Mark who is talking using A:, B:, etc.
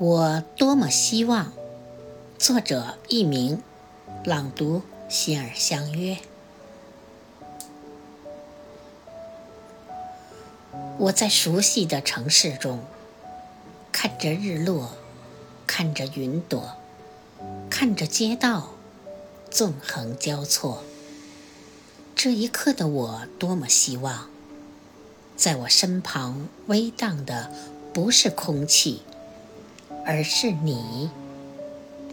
A: 我多么希望，作者佚名，朗读心儿相约。我在熟悉的城市中，看着日落，看着云朵，看着街道纵横交错。这一刻的我，多么希望，在我身旁微荡的不是空气，而是你。